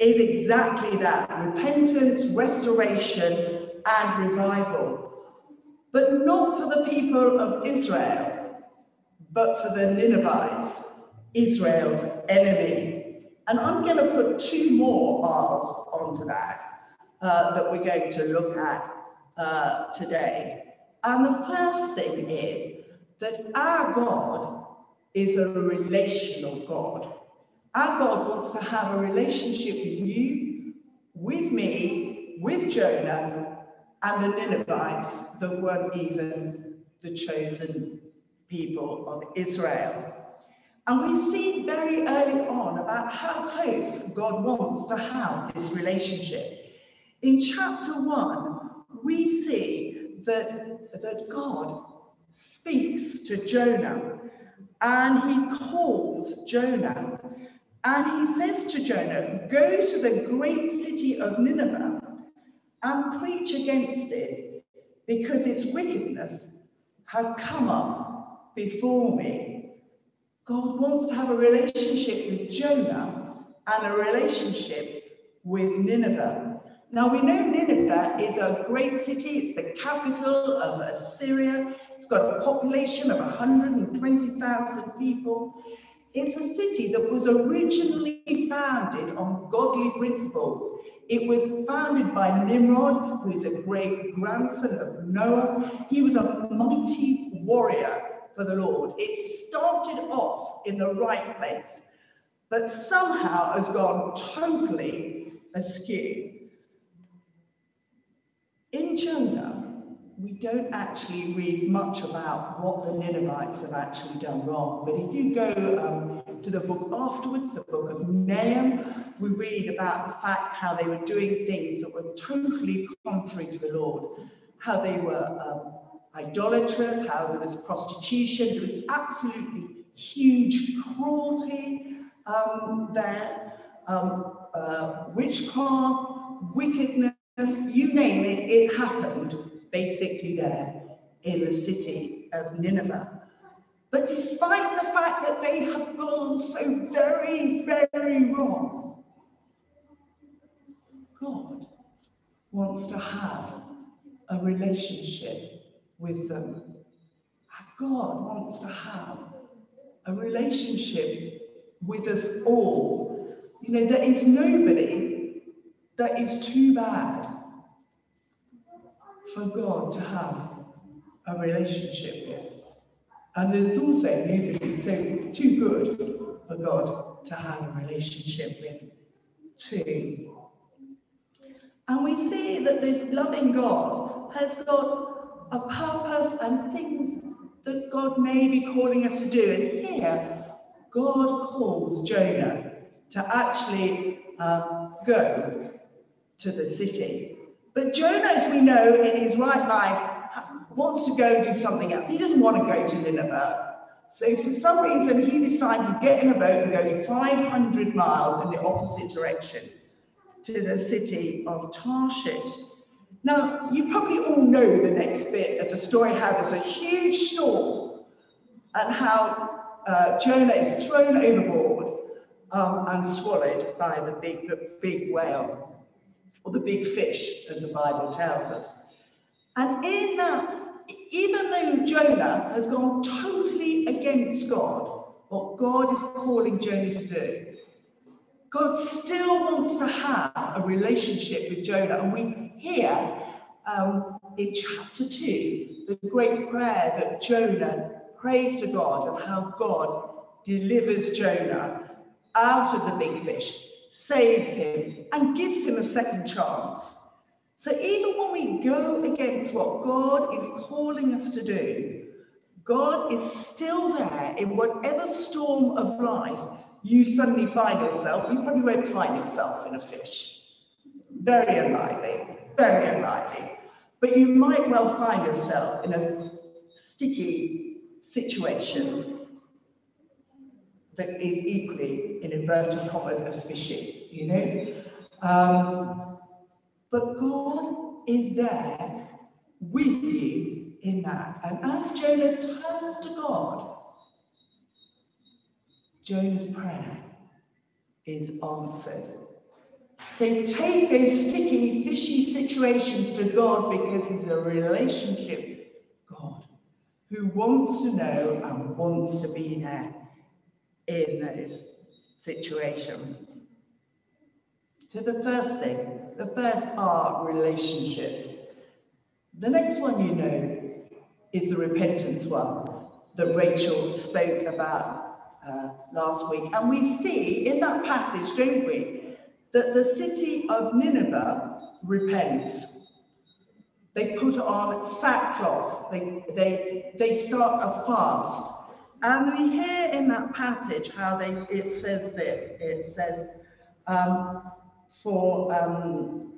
is exactly that repentance, restoration, and revival. But not for the people of Israel, but for the Ninevites, Israel's enemy. And I'm going to put two more R's onto that uh, that we're going to look at uh, today. And the first thing is that our God is a relational God. Our God wants to have a relationship with you, with me, with Jonah, and the Ninevites that weren't even the chosen people of Israel. And we see very early on about how close God wants to have this relationship. In chapter 1, we see that, that God speaks to Jonah and he calls Jonah and he says to Jonah, Go to the great city of Nineveh and preach against it, because its wickedness have come up before me. God wants to have a relationship with Jonah and a relationship with Nineveh. Now we know Nineveh is a great city, it's the capital of Assyria, it's got a population of 120,000 people. It's a city that was originally founded on godly principles. It was founded by Nimrod, who is a great grandson of Noah. He was a mighty warrior for the Lord. It started off in the right place, but somehow has gone totally askew. In Jonah, we don't actually read much about what the Ninevites have actually done wrong. But if you go um, to the book afterwards, the book of Nahum, we read about the fact how they were doing things that were totally contrary to the Lord, how they were um, idolaters, how there was prostitution, there was absolutely huge cruelty um, there, um, uh, witchcraft, wickedness, you name it, it happened basically there in the city of Nineveh. But despite the fact that they have gone so very, very wrong, God wants to have a relationship with them. God wants to have a relationship with us all. You know, there is nobody that is too bad for God to have a relationship with. And there's also nobody so too good for God to have a relationship with too. And we see that this loving God has got a purpose and things that God may be calling us to do. And here, God calls Jonah to actually uh, go to the city but Jonah, as we know, in his right mind, wants to go do something else. He doesn't want to go to Nineveh. So for some reason, he decides to get in a boat and go 500 miles in the opposite direction to the city of Tarshish. Now, you probably all know the next bit of the story, how there's a huge storm and how uh, Jonah is thrown overboard um, and swallowed by the big, big whale or the big fish, as the Bible tells us. And in that, even though Jonah has gone totally against God, what God is calling Jonah to do, God still wants to have a relationship with Jonah. And we hear um, in chapter 2 the great prayer that Jonah prays to God and how God delivers Jonah out of the big fish saves him, and gives him a second chance. So even when we go against what God is calling us to do, God is still there in whatever storm of life you suddenly find yourself. You probably won't find yourself in a fish. Very unlikely, very unlikely. But you might well find yourself in a sticky situation that is equally, in inverted commas, as fishy, you know? Um, but God is there with you in that. And as Jonah turns to God, Jonah's prayer is answered. So take those sticky, fishy situations to God because He's a relationship God who wants to know and wants to be there in those situations. So the first thing, the first are relationships. The next one you know is the repentance one that Rachel spoke about uh, last week. And we see in that passage, don't we, that the city of Nineveh repents. They put on sackcloth, they, they, they start a fast. And we hear in that passage how they, it says this it says, um, for um,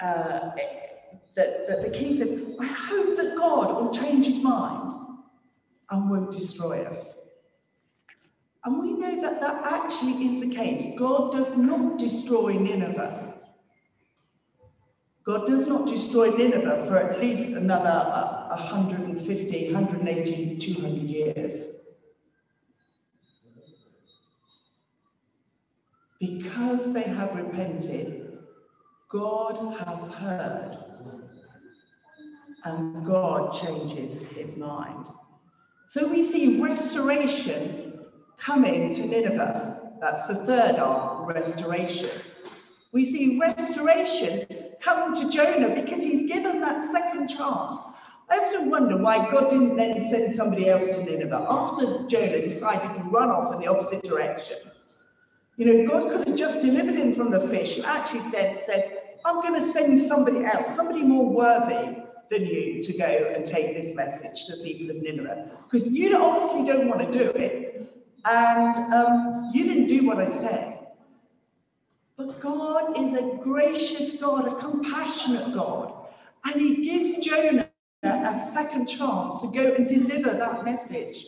uh, that, that the king says, I hope that God will change his mind and won't destroy us. And we know that that actually is the case. God does not destroy Nineveh. God does not destroy Nineveh for at least another uh, 150, 180, 200 years. Because they have repented, God has heard and God changes his mind. So we see restoration coming to Nineveh. That's the third arm, restoration. We see restoration coming to Jonah because he's given that second chance. I often wonder why God didn't then send somebody else to Nineveh after Jonah decided to run off in the opposite direction. You know, God could have just delivered him from the fish and actually said, said I'm going to send somebody else, somebody more worthy than you to go and take this message to the people of Nineveh. Because you obviously don't want to do it, and um, you didn't do what I said. But God is a gracious God, a compassionate God, and He gives Jonah a second chance to go and deliver that message.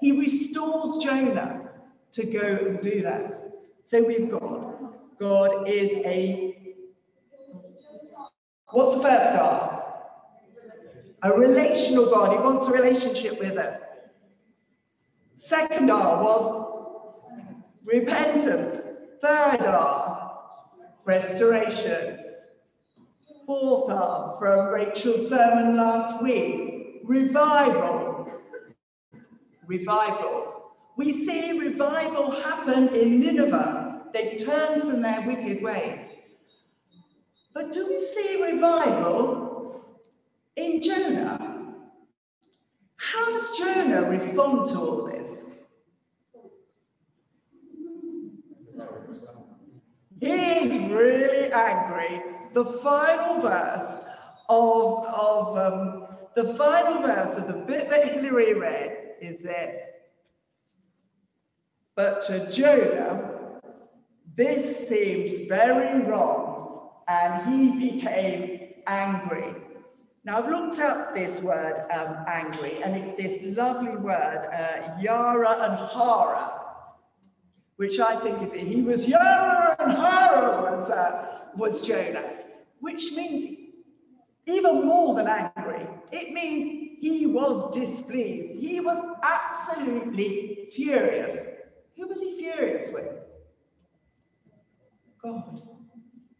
He restores Jonah to go and do that. So we've got God is a what's the first star? a relational God. He wants a relationship with us. Second R was repentance. Third R, restoration. Fourth R from Rachel's sermon last week, revival. Revival. We see revival happen in Nineveh. They turned from their wicked ways. But do we see revival in Jonah, how does Jonah respond to all this? He is really angry. The final verse of, of um, the final verse of the bit that Hilary read is this. But to Jonah, this seemed very wrong, and he became angry. Now, I've looked up this word um, angry, and it's this lovely word, uh, yara and hara, which I think is he was yara and hara was, uh, was Jonah, which means even more than angry. It means he was displeased. He was absolutely furious. Who was he furious with? God.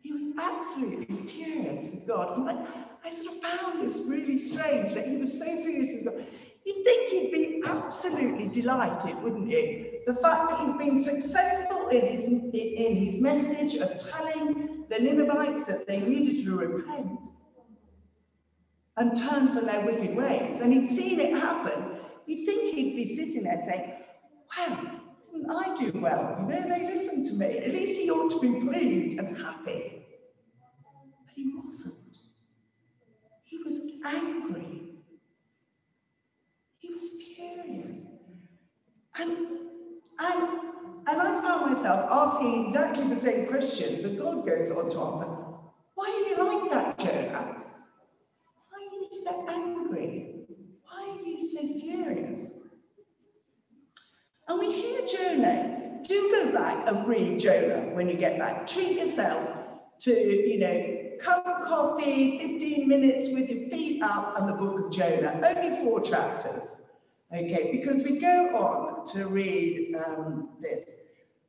He was absolutely furious with God. And I, I sort of found this really strange that he was so furious with God. You'd think he'd be absolutely delighted, wouldn't you? The fact that he'd been successful in his, in his message of telling the Ninevites that they needed to repent and turn from their wicked ways. And he'd seen it happen. You'd think he'd be sitting there saying, wow, didn't I do well? You know, they listened to me. At least he ought to be pleased and happy. But he wasn't. He was angry. Furious. And, and, and I found myself asking exactly the same questions that God goes on to answer. Why are you like that, Jonah? Why are you so angry? Why are you so furious? And we hear Jonah. Do go back and read Jonah when you get back. Treat yourselves to, you know, cup of coffee, 15 minutes with your feet up, and the book of Jonah. Only four chapters. Okay, because we go on to read um, this.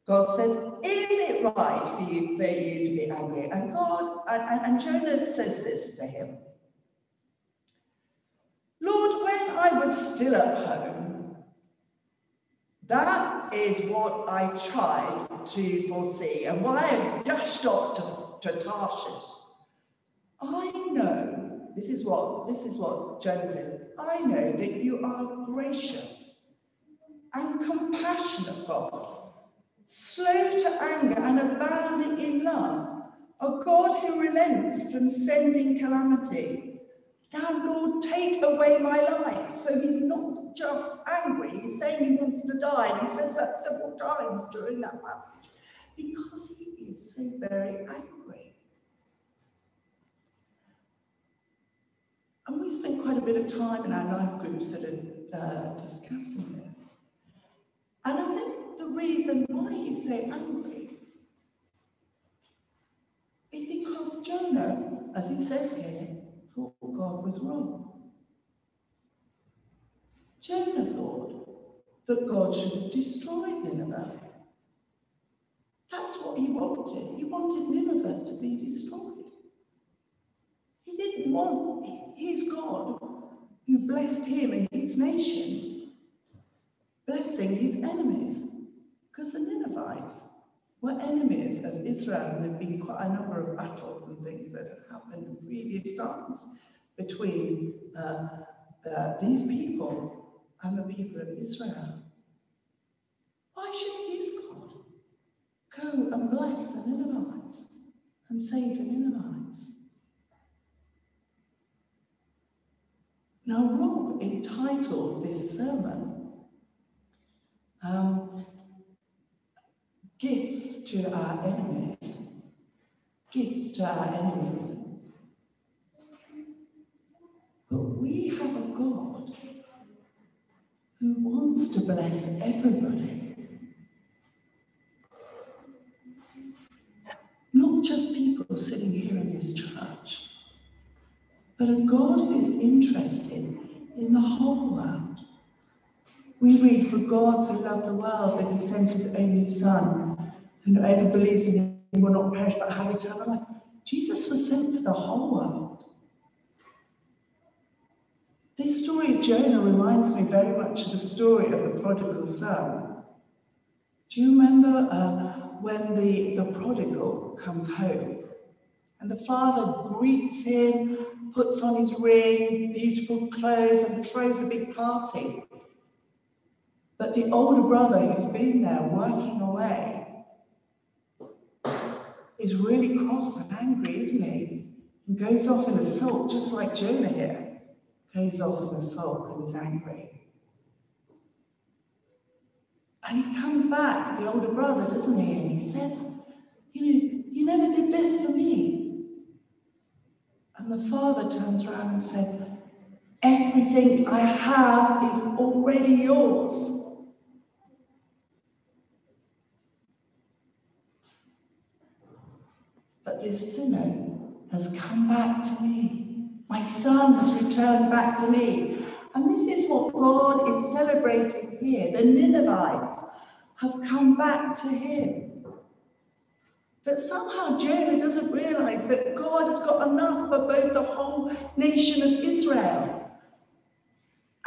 God says, Is it right for you, for you to be angry? And God, and, and Jonah says this to him Lord, when I was still at home, that is what I tried to foresee and why I dashed off to, to Tarshish. I know, this is what this is what Jonah says, I know that you are gracious and compassionate God, slow to anger and abounding in love, a God who relents from sending calamity. Now, Lord, take away my life. So he's not just angry, he's saying he wants to die. And he says that several times during that passage because he is so very angry. And we spent quite a bit of time in our life groups sort of uh, discussing this. And I think the reason why he's so angry is because Jonah, as he says here, thought God was wrong. Jonah thought that God should have destroyed Nineveh. That's what he wanted. He wanted Nineveh to be destroyed. He didn't want his God, who blessed him and his nation, blessing his enemies, because the Ninevites were enemies of Israel. And there have been quite a number of battles and things that have happened in previous times between uh, uh, these people and the people of Israel. Why should his God go and bless the Ninevites and save the Ninevites? Now, Rob entitled this sermon um, gifts to our enemies. Gifts to our enemies. But we have a God who wants to bless everybody. Not just people sitting here in this church, but a God who is interested in the whole world. We read, For God so loved the world that he sent his only Son, and whoever believes in him will not perish but have eternal life. Jesus was sent for the whole world. This story of Jonah reminds me very much of the story of the prodigal son. Do you remember uh, when the, the prodigal comes home and the father greets him, puts on his ring, beautiful clothes, and throws a big party? But the older brother who's been there working away is really cross and angry, isn't he? And goes off in a sulk, just like Jonah here. Goes off in a sulk and is angry. And he comes back, the older brother, doesn't he? And he says, You know, you never did this for me. And the father turns around and said, Everything I have is already yours. But this sinner has come back to me. My son has returned back to me. And this is what God is celebrating here. The Ninevites have come back to him. But somehow Jonah doesn't realize that God has got enough for both the whole nation of Israel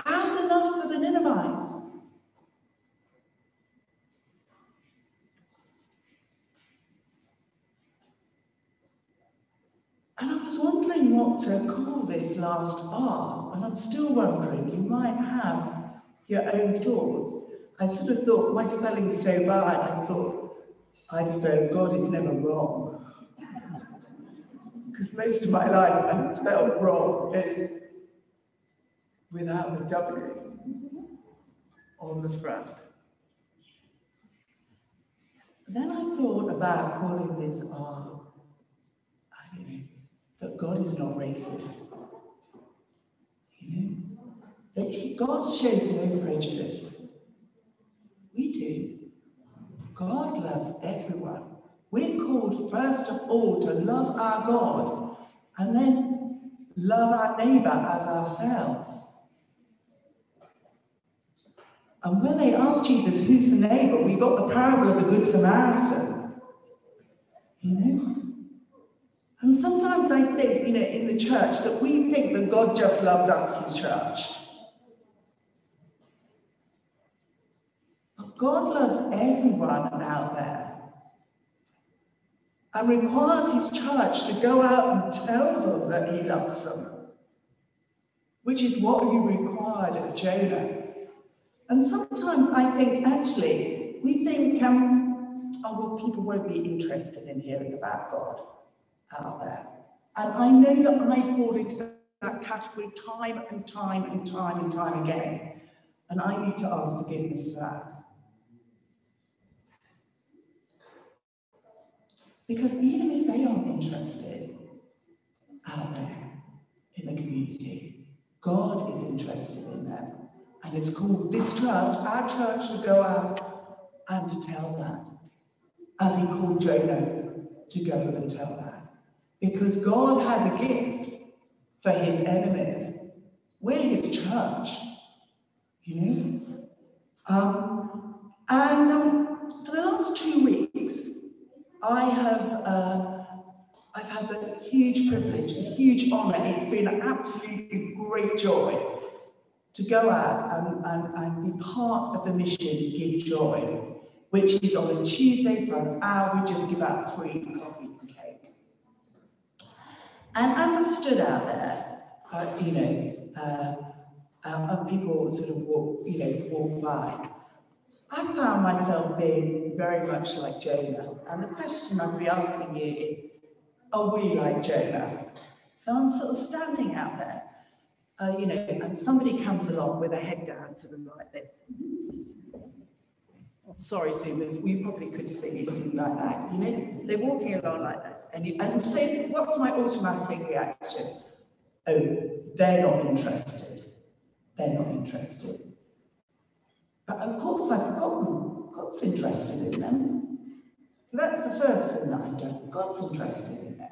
and enough for the Ninevites. And I was wondering what to call this last R, and I'm still wondering, you might have your own thoughts. I sort of thought, my spelling's so bad, I thought, I just know God is never wrong. Because most of my life I've spelled wrong is without a W on the front. then I thought about calling this R that God is not racist. You know? That God shows no prejudice. We do. God loves everyone. We're called first of all to love our God and then love our neighbour as ourselves. And when they asked Jesus, who's the neighbor, we got the parable of the Good Samaritan. You know? And sometimes I think, you know, in the church that we think that God just loves us, his church. But God loves everyone out there and requires his church to go out and tell them that he loves them, which is what he required of Jonah. And sometimes I think, actually, we think, um, oh, well, people won't be interested in hearing about God out there. And I know that I fall into that category time and time and time and time again. And I need to ask forgiveness for that. Because even if they aren't interested out there in the community, God is interested in them. And it's called this church, our church, to go out and to tell that. As he called Jonah to go and tell that. Because God has a gift for his enemies. We're his church, you know? Um, and um, for the last two weeks, I have uh, I've had the huge privilege, the huge honour. It's been an absolutely great joy to go out and, and, and be part of the mission Give Joy, which is on a Tuesday for an hour. We just give out free coffee and cake. And as I've stood out there, uh, you know, uh, uh, and people sort of walk, you know, walk by, I found myself being very much like Jonah. And the question I'd be asking you is, are we like Jonah? So I'm sort of standing out there, uh, you know, and somebody comes along with a head down sort of like this. Sorry, Zoomers, we probably could see looking like that. You know, they're walking along like that. And, you, and so what's my automatic reaction? Oh, they're not interested. They're not interested. But of course, I've forgotten God's interested in them. That's the first thing that I've done. God's interested in them.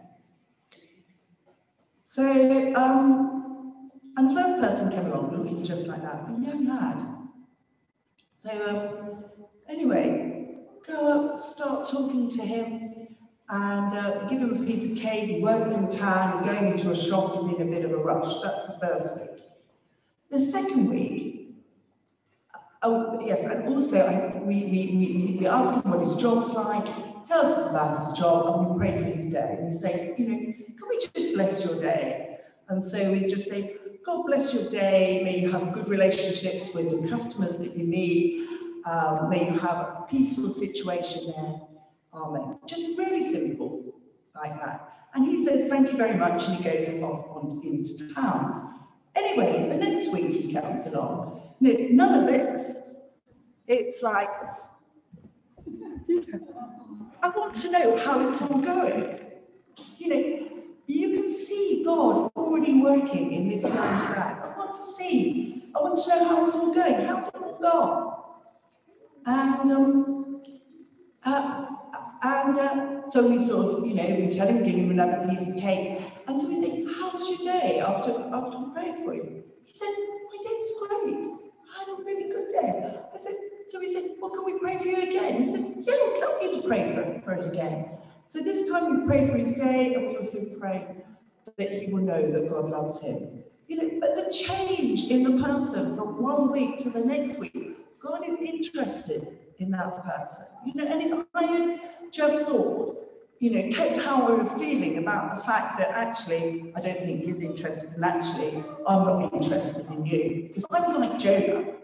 So, um, and the first person came along looking just like that, a young lad. So, um, anyway, go up, start talking to him, and uh, give him a piece of cake. He works in town, he's going into a shop, he's in a bit of a rush. That's the first week. The second week, Oh, yes, and also we, we, we, we ask him what his job's like, tells us about his job, and we pray for his day. And we say, you know, can we just bless your day? And so we just say, God bless your day. May you have good relationships with the customers that you meet. Um, may you have a peaceful situation there. Amen. Just really simple, like that. And he says, thank you very much, and he goes off on, into town. Anyway, the next week he comes along none of this. It's like, I want to know how it's all going. You know, you can see God already working in this young lad. I want to see. I want to know how it's all going. How's it all gone? And um, uh, and uh, so we sort of, you know, we tell him, give him another piece of cake. And so we say, how was your day after after we prayed for you? He said, my day was great. I had a really good day. I said, so he said, well, can we pray for you again? He said, yeah, we'd love you to pray for, for it again. So this time we pray for his day and we also pray that he will know that God loves him. You know, but the change in the person from one week to the next week, God is interested in that person. You know, and if I had just thought you know, how I was feeling about the fact that actually I don't think he's interested and actually I'm not interested in you. If I was like Jonah,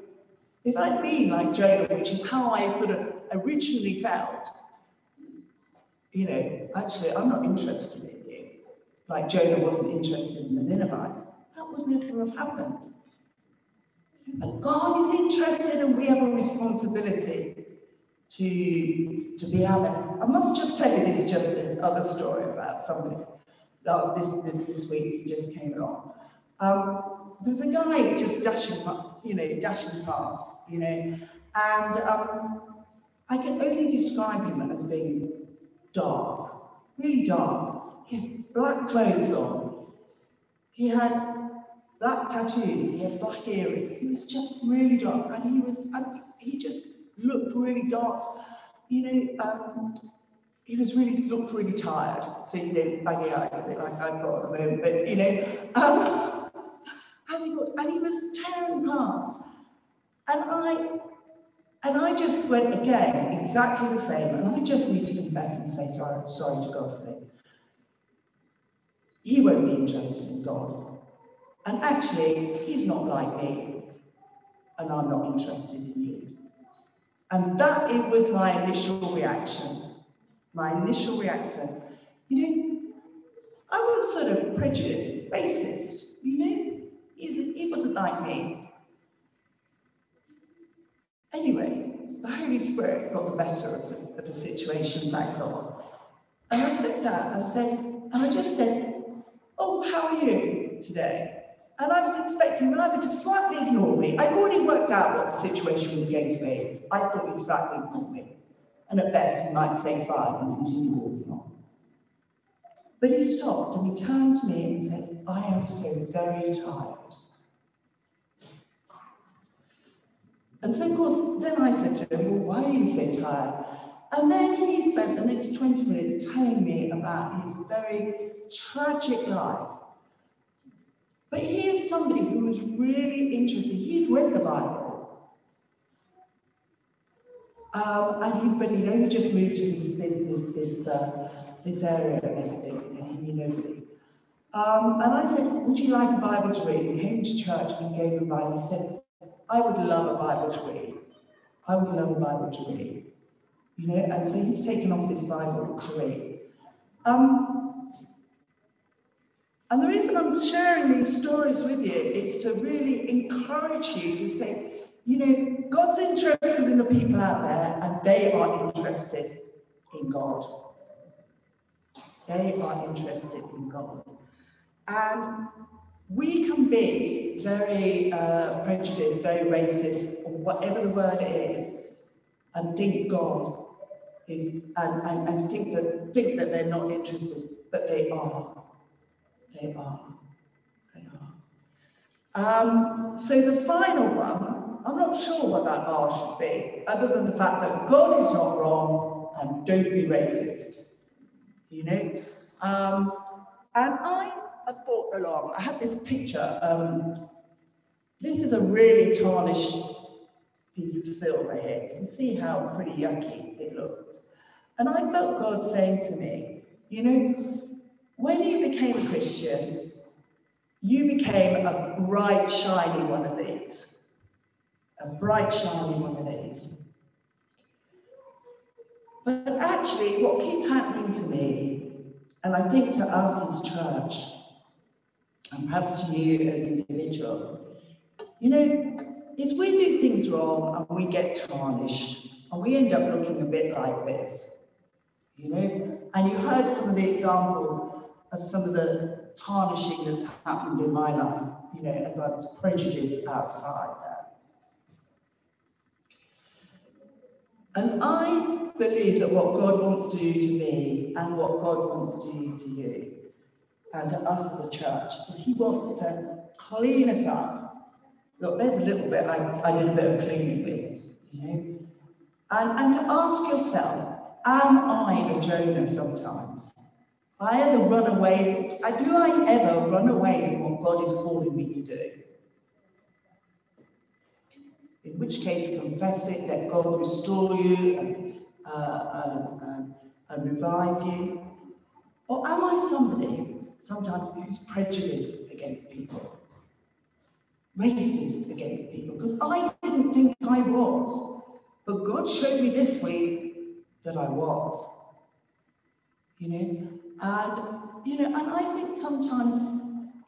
if I'd been like Jonah, which is how I sort of originally felt, you know, actually I'm not interested in you, like Jonah wasn't interested in the Ninevites, that would never have happened. But God is interested and we have a responsibility to, to be there. I must just tell you this, just this other story about somebody uh, this, this week just came along. Um, there was a guy just dashing, you know, dashing past, you know, and um, I can only describe him as being dark, really dark. He had black clothes on. He had black tattoos, he had black earrings. He was just really dark, and he was, and he just looked really dark. You know, um, he was really looked really tired. So you know, baggy eyes, a bit like I've got at the moment. But you know, um, as he and he was tearing past, and I. And I just went again, exactly the same, and I just need to confess and say sorry, sorry to God for it. He won't be interested in God. And actually, he's not like me, and I'm not interested in you. And that it was my initial reaction. My initial reaction. You know, I was sort of prejudiced, racist, you know? He wasn't like me. Anyway, the Holy Spirit got the better of the, of the situation, thank God. And I stepped down and said, and I just said, Oh, how are you today? And I was expecting either to flatly ignore me. I'd already worked out what the situation was going to be. I thought flatly ignore me. And at best, he might say fine and continue walking on. But he stopped and he turned to me and said, I am so very tired. And so, of course, then I said to him, Well, why are you so tired? And then he spent the next 20 minutes telling me about his very tragic life but he is somebody who is really interested. He's read the Bible. Um, and he, but he'd only just moved to this, this, this, this, uh, this area and everything, and he knew nobody. Um, and I said, Would you like a Bible to read? He came to church and gave a Bible. He said, I would love a Bible to read. I would love a Bible to read. You know, and so he's taken off this Bible to read. Um, and the reason I'm sharing these stories with you is to really encourage you to say, you know, God's interested in the people out there and they are interested in God. They are interested in God. And we can be very uh, prejudiced, very racist, or whatever the word is, and think God is, and, and, and think, that, think that they're not interested, but they are. They are. They are. Um, so the final one, I'm not sure what that bar should be, other than the fact that God is not wrong and don't be racist. You know? Um, and I have thought along, I have this picture. Um, this is a really tarnished piece of silver here. You can see how pretty yucky it looked. And I felt God saying to me, you know, when you became a Christian, you became a bright, shiny one of these. A bright, shiny one of these. But actually, what keeps happening to me, and I think to us as church, and perhaps to you as individual, you know, is we do things wrong and we get tarnished and we end up looking a bit like this, you know? And you heard some of the examples of some of the tarnishing that's happened in my life, you know, as I was prejudiced outside there. And I believe that what God wants to do to me and what God wants to do to you and to us as a church is He wants to clean us up. Look, there's a little bit I, I did a bit of cleaning with, you know. And, and to ask yourself, am I a Jonah sometimes? I ever run away, do I ever run away from what God is calling me to do? In which case, confess it, let God restore you and, uh, and, and, revive you. Or am I somebody sometimes who's prejudiced against people, racist against people? Because I didn't think I was, but God showed me this week that I was. You know, and, you know, and I think sometimes,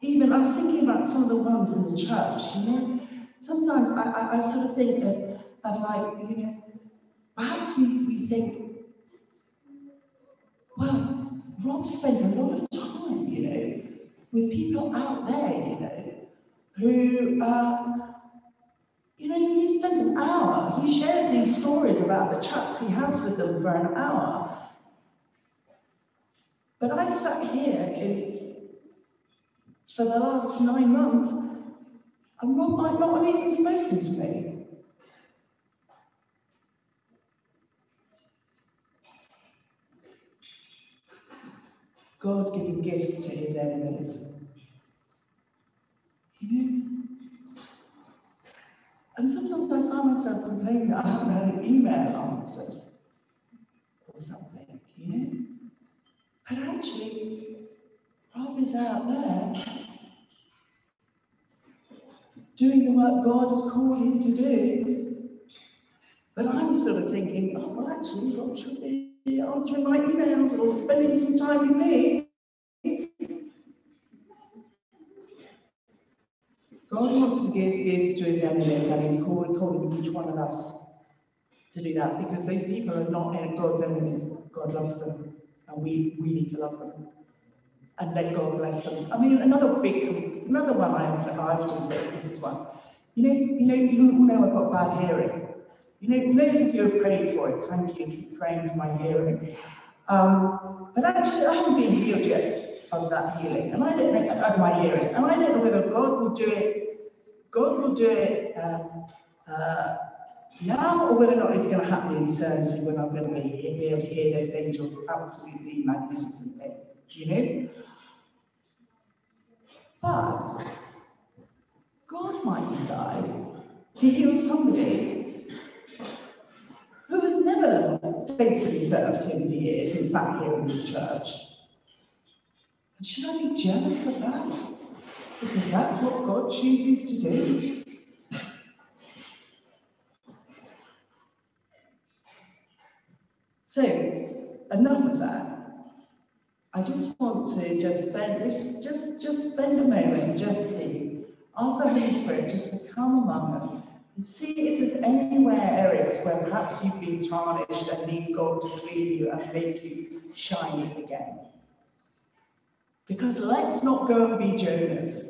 even I was thinking about some of the ones in the church, you know, sometimes I, I, I sort of think of, of like, you know, perhaps we, we think, well, Rob spent a lot of time, you know, with people out there, you know, who, uh, you know, he spent an hour, he shares these stories about the chats he has with them for an hour. But I've sat here in, for the last nine months And Rob might not have even spoken to me. God giving gifts to his enemies. You know? And sometimes I find myself complaining that I haven't had an email answered or something, you know? But actually, Rob is out there doing the work God has called him to do. But I'm sort of thinking, oh, well, actually, God should be answering my emails or spending some time with me. God wants to give gifts to his enemies, and he's calling, calling each one of us to do that because those people are not God's enemies. God loves them, and we, we need to love them and let God bless them. I mean, another big, another one I often, I often think, this is one. You know, you know, you all know I've got bad hearing. You know, loads of you have prayed for it. Thank you, keep praying for my hearing. Um, but actually, I haven't been healed yet of that healing, and I don't think of my hearing, and I don't know whether God will do it. God will do it um, uh, now, or whether or not it's going to happen in eternity when I'm going to be, be able to hear those angels absolutely magnificently. You know. But God might decide to heal somebody who has never faithfully served him for years and sat here in this church. And should I be jealous of that? Because that's what God chooses to do. So, enough of that. I just want to just spend just just just spend a moment, just see, ask the Holy Spirit just to come among us see if there's anywhere areas where perhaps you've been tarnished and need God to clean you and make you shiny again. Because let's not go and be Jonahs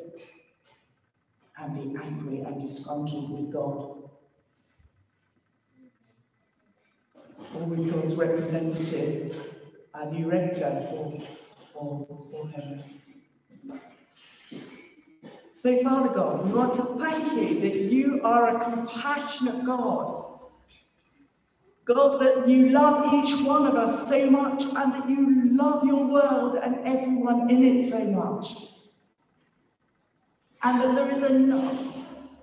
and be angry and disgruntled with God. Or with God's representative a new rector or, or, or heaven. So, Father God, we want to thank you that you are a compassionate God. God, that you love each one of us so much and that you love your world and everyone in it so much. And that there is enough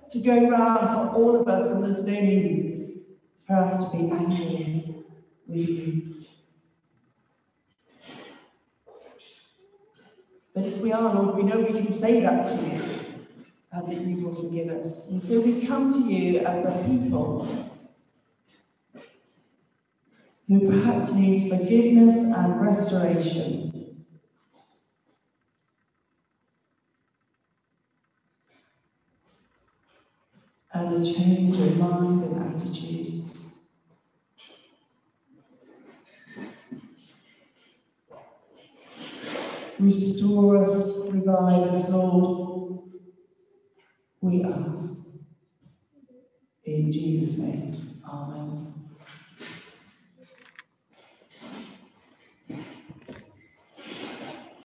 to go round for all of us, and there's no need for us to be angry with you. But if we are, Lord, we know we can say that to you and that you will forgive us. And so we come to you as a people who perhaps needs forgiveness and restoration. And a change of mind and attitude. Restore us, revive us, Lord. We ask. In Jesus' name, Amen.